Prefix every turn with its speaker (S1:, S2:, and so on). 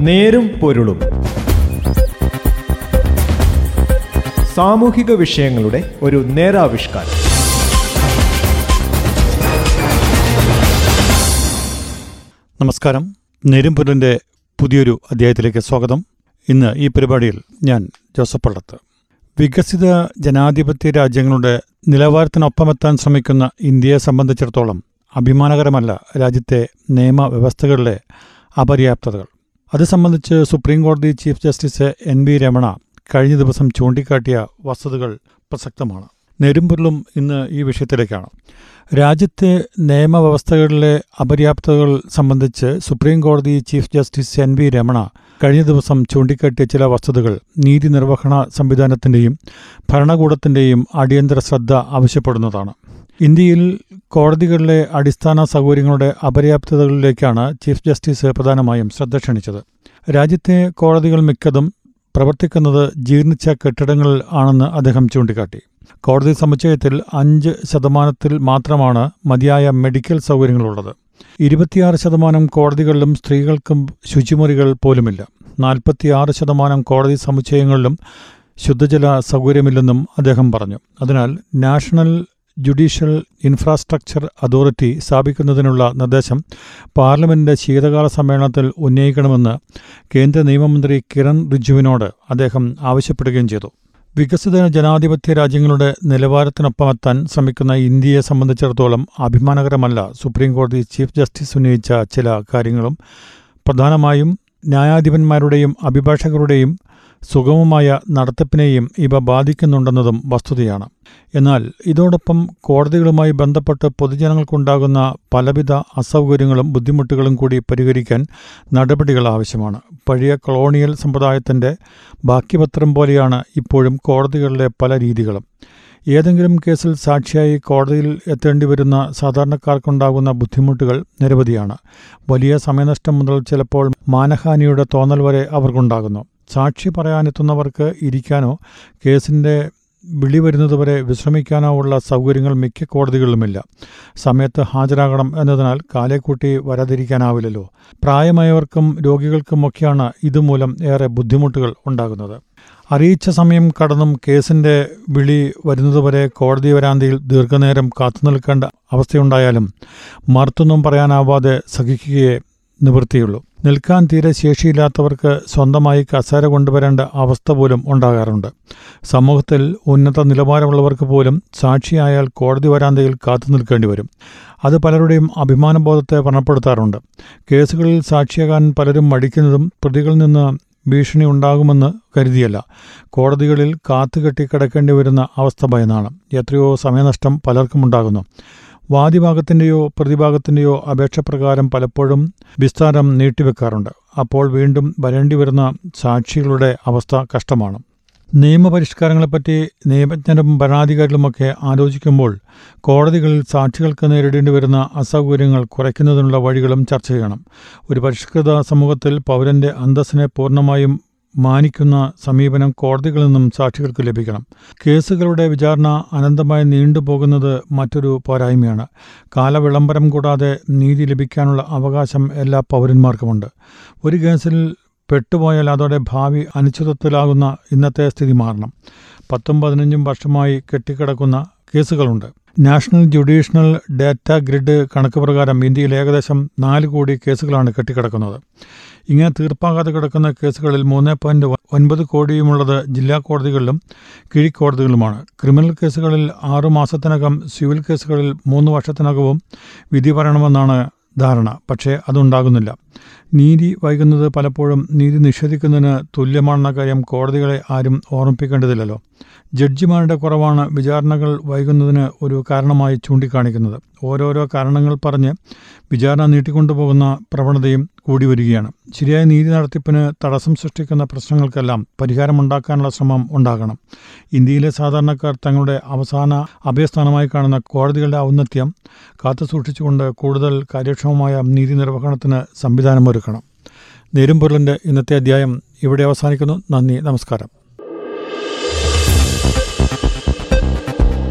S1: നേരും പൊരുളും. സാമൂഹിക വിഷയങ്ങളുടെ ഒരു നേരാവിഷ്കാരം.
S2: നമസ്കാരം. നേരും നെരുംപുരന്റെ പുതിയൊരു അധ്യായത്തിലേക്ക് സ്വാഗതം. ഇന്ന് ഈ പരിപാടിയിൽ ഞാൻ ജോസഫ് പള്ളത്ത്. വികസിത ജനാധിപത്യ രാജ്യങ്ങളുടെ നിലവാരത്തിനൊപ്പമെത്താൻ ശ്രമിക്കുന്ന ഇന്ത്യയെ സംബന്ധിച്ചിടത്തോളം അഭിമാനകരമല്ല രാജ്യത്തെ നിയമവ്യവസ്ഥകളിലെ അപര്യാപ്തതകൾ. അത് സംബന്ധിച്ച് സുപ്രീം കോടതി chief justice N V Ramana കഴിഞ്ഞ ദിവസം ചൂണ്ടിക്കാട്ടിയ വസ്തുതകൾ പ്രസക്തമാണ്. നെരുമ്പൊരുളും ഇന്ന് ഈ വിഷയത്തിലേക്കാണ്. രാജ്യത്തെ നിയമവ്യവസ്ഥകളിലെ അപര്യാപ്തതകൾ സംബന്ധിച്ച് സുപ്രീം കോടതി chief justice N V Ramana കഴിഞ്ഞ ദിവസം ചൂണ്ടിക്കാട്ടിയ ചില വസ്തുതകൾ നീതി നിർവഹണ സംവിധാനത്തിന്റെയും ഭരണകൂടത്തിന്റെയും അടിയന്തര ശ്രദ്ധ ആവശ്യപ്പെടുന്നതാണ്. ഇന്ത്യയിൽ കോടതികളിലെ അടിസ്ഥാന സൗകര്യങ്ങളുടെ അപര്യാപ്തതകളിലേക്കാണ് ചീഫ് ജസ്റ്റിസ് പ്രധാനമായും ശ്രദ്ധ ക്ഷണിച്ചത്. രാജ്യത്തെ കോടതികൾ മിക്കതും പ്രവർത്തിക്കുന്നത് ജീർണിച്ച കെട്ടിടങ്ങളിൽ ആണെന്ന് അദ്ദേഹം ചൂണ്ടിക്കാട്ടി. കോടതി സമുച്ചയത്തിൽ അഞ്ച് ശതമാനത്തിൽ മാത്രമാണ് മതിയായ മെഡിക്കൽ സൗകര്യങ്ങളുള്ളത്. ഇരുപത്തിയാറ് ശതമാനം കോടതികളിലും സ്ത്രീകൾക്കും ശുചിമുറികൾ പോലുമില്ല. നാൽപ്പത്തിയാറ് ശതമാനം കോടതി സമുച്ചയങ്ങളിലും ശുദ്ധജല സൗകര്യമില്ലെന്നും അദ്ദേഹം പറഞ്ഞു. അതിനാൽ നാഷണൽ ജുഡീഷ്യൽ ഇൻഫ്രാസ്ട്രക്ചർ അതോറിറ്റി സ്ഥാപിക്കുന്നതിനുള്ള നിർദ്ദേശം പാർലമെന്റിന്റെ ശീതകാല സമ്മേളനത്തിൽ ഉന്നയിക്കണമെന്ന് കേന്ദ്ര നിയമമന്ത്രി കിരൺ റിജുവിനോട് അദ്ദേഹം ആവശ്യപ്പെടുകയും ചെയ്തു. വികസിത ജനാധിപത്യ രാജ്യങ്ങളുടെ നിലവാരത്തിനൊപ്പമെത്താൻ ശ്രമിക്കുന്ന ഇന്ത്യയെ സംബന്ധിച്ചിടത്തോളം അഭിമാനകരമല്ല സുപ്രീംകോടതി ചീഫ് ജസ്റ്റിസ് ഉന്നയിച്ച ചില കാര്യങ്ങളും. പ്രധാനമായും ന്യായാധിപന്മാരുടെയും അഭിഭാഷകരുടെയും സുഗമമായ നടത്തിപ്പിനെയും ഇവ ബാധിക്കുന്നുണ്ടെന്നതും വസ്തുതയാണ്. എന്നാൽ ഇതോടൊപ്പം കോടതികളുമായി ബന്ധപ്പെട്ട് പൊതുജനങ്ങൾക്കുണ്ടാകുന്ന പലവിധ അസൗകര്യങ്ങളും ബുദ്ധിമുട്ടുകളും കൂടി പരിഹരിക്കാൻ നടപടികൾ ആവശ്യമാണ്. പഴയ കൊളോണിയൽ സമ്പ്രദായത്തിന്റെ ബാക്കിപത്രം പോലെയാണ് ഇപ്പോഴും കോടതികളിലെ പല രീതികളും. ഏതെങ്കിലും കേസിൽ സാക്ഷിയായി കോടതിയിൽ എത്തേണ്ടി വരുന്ന സാധാരണക്കാർക്കുണ്ടാകുന്ന ബുദ്ധിമുട്ടുകൾ നിരവധിയാണ്. വലിയ സമയനഷ്ടം മുതൽ ചിലപ്പോൾ മാനഹാനിയുടെ തോന്നൽ വരെ അവർക്കുണ്ടാകുന്നു. സാക്ഷി പറയാനെത്തുന്നവർക്ക് ഇരിക്കാനോ കേസിന്റെ വിളി വരുന്നതുവരെ വിശ്രമിക്കാനോ ഉള്ള സൗകര്യങ്ങൾ മിക്ക കോടതികളിലുമില്ല. സമയത്ത് ഹാജരാകണം എന്നതിനാൽ കാലേക്കൂട്ടി വരാതിരിക്കാനാവില്ലല്ലോ. പ്രായമായവർക്കും രോഗികൾക്കുമൊക്കെയാണ് ഇതുമൂലം ഏറെ ബുദ്ധിമുട്ടുകൾ ഉണ്ടാകുന്നത്. അറിയിച്ച സമയം കടന്നും കേസിന്റെ വിളി വരുന്നതുവരെ കോടതി വരാന്തിയിൽ ദീർഘനേരം കാത്തു നിൽക്കേണ്ട അവസ്ഥയുണ്ടായാലും മറുത്തൊന്നും പറയാനാവാതെ സഹിക്കുകയെ നിവൃത്തിയുള്ളൂ. നിൽക്കാൻ തീരെ ശേഷിയില്ലാത്തവർക്ക് സ്വന്തമായി കസേര കൊണ്ടുവരേണ്ട അവസ്ഥ പോലും ഉണ്ടാകാറുണ്ട്. സമൂഹത്തിൽ ഉന്നത നിലവാരമുള്ളവർക്ക് പോലും സാക്ഷിയായാൽ കോടതി വരാന്തയിൽ കാത്തു നിൽക്കേണ്ടി വരും. അത് പലരുടെയും അഭിമാനബോധത്തെ വ്രണപ്പെടുത്താറുണ്ട്. കേസുകളിൽ സാക്ഷിയാകാൻ പലരും മടിക്കുന്നതും പ്രതികളിൽ നിന്ന് ഭീഷണി ഉണ്ടാകുമെന്ന് കരുതിയല്ല. കോടതികളിൽ കാത്തുകെട്ടി കിടക്കേണ്ടി വരുന്ന അവസ്ഥ ഭയന്നാണ്. എത്രയോ സമയനഷ്ടം പലർക്കും ഉണ്ടാകുന്നു. വാദിഭാഗത്തിന്റെയോ പ്രതിഭാഗത്തിന്റെയോ അപേക്ഷപ്രകാരം പലപ്പോഴും വിസ്താരം നീട്ടിവെക്കാറുണ്ട്. അപ്പോൾ വീണ്ടും വരേണ്ടി വരുന്ന സാക്ഷികളുടെ അവസ്ഥ കഷ്ടമാണ്. നിയമപരിഷ്കാരങ്ങളെപ്പറ്റി നിയമജ്ഞരും ഭരണാധികാരികളുമൊക്കെ ആലോചിക്കുമ്പോൾ കോടതികളിൽ സാക്ഷികൾക്ക് നേരിടേണ്ടി വരുന്ന അസൗകര്യങ്ങൾ കുറയ്ക്കുന്നതിനുള്ള വഴികളും ചർച്ച ചെയ്യണം. ഒരു പരിഷ്കൃത സമൂഹത്തിൽ പൗരന്റെ അന്തസ്സിനെ പൂർണമായും മാനിക്കുന്ന സമീപനം കോടതികളിൽ നിന്നും സാക്ഷികൾക്ക് ലഭിക്കണം. കേസുകളുടെ വിചാരണ അനന്തമായി നീണ്ടുപോകുന്നത് മറ്റൊരു പോരായ്മയാണ്. കാലവിളംബരം കൂടാതെ നീതി ലഭിക്കാനുള്ള അവകാശം എല്ലാ പൗരന്മാർക്കുമുണ്ട്. ഒരു കേസിൽ പെട്ടുപോയാൽ അതോടെ ഭാവി അനിശ്ചിതത്വത്തിലാകുന്ന ഇന്നത്തെ സ്ഥിതി മാറണം. പത്തും പതിനഞ്ചും വർഷമായി കെട്ടിക്കിടക്കുന്ന കേസുകളുണ്ട്. നാഷണൽ ജുഡീഷ്യൽ ഡാറ്റ ഗ്രിഡ് കണക്ക് പ്രകാരം ഇന്ത്യയിൽ ഏകദേശം നാല് കോടി കേസുകളാണ് കെട്ടിക്കിടക്കുന്നത്. ഇങ്ങനെ തീർപ്പാകാതെ കിടക്കുന്ന കേസുകളിൽ മൂന്ന് പോയിന്റ് ഒൻപത് കോടിയുമുള്ളത് ജില്ലാ കോടതികളിലും കീഴ്ക്കോടതികളിലുമാണ് ക്രിമിനൽ കേസുകളിൽ ആറു മാസത്തിനകം സിവിൽ കേസുകളിൽ മൂന്ന് വർഷത്തിനകവും വിധി പറയണമെന്നാണ് ധാരണ. പക്ഷേ അതുണ്ടാകുന്നില്ല. നീതി വൈകുന്നത് പലപ്പോഴും നീതി നിഷേധിക്കുന്നതിന് തുല്യമാണെന്ന കാര്യം കോടതികളെ ആരും ഓർമ്മിപ്പിക്കേണ്ടതില്ലല്ലോ. ജഡ്ജിമാരുടെ കുറവാണ് വിചാരണകൾ വൈകുന്നതിന് ഒരു കാരണമായി ചൂണ്ടിക്കാണിക്കുന്നത്. ഓരോരോ കാരണങ്ങൾ പറഞ്ഞ് വിചാരണ നീട്ടിക്കൊണ്ടുപോകുന്ന പ്രവണതയും കൂടി വരികയാണ്. ശരിയായ നീതി നടത്തിപ്പിന് തടസ്സം സൃഷ്ടിക്കുന്ന പ്രശ്നങ്ങൾക്കെല്ലാം പരിഹാരമുണ്ടാക്കാനുള്ള ശ്രമം ഉണ്ടാകണം. ഇന്ത്യയിലെ സാധാരണക്കാർ തങ്ങളുടെ അവസാന അഭയസ്ഥാനമായി കാണുന്ന കോടതികളുടെ ഔന്നത്യം കാത്തുസൂക്ഷിച്ചുകൊണ്ട് കൂടുതൽ കാര്യക്ഷമമായ നീതി നിർവഹണത്തിന് സംവിധാനമൊരുക്കണം. നേരുംപൊരുളിന്റെ ഇന്നത്തെ അധ്യായം ഇവിടെ അവസാനിക്കുന്നു. നന്ദി നമസ്കാരം.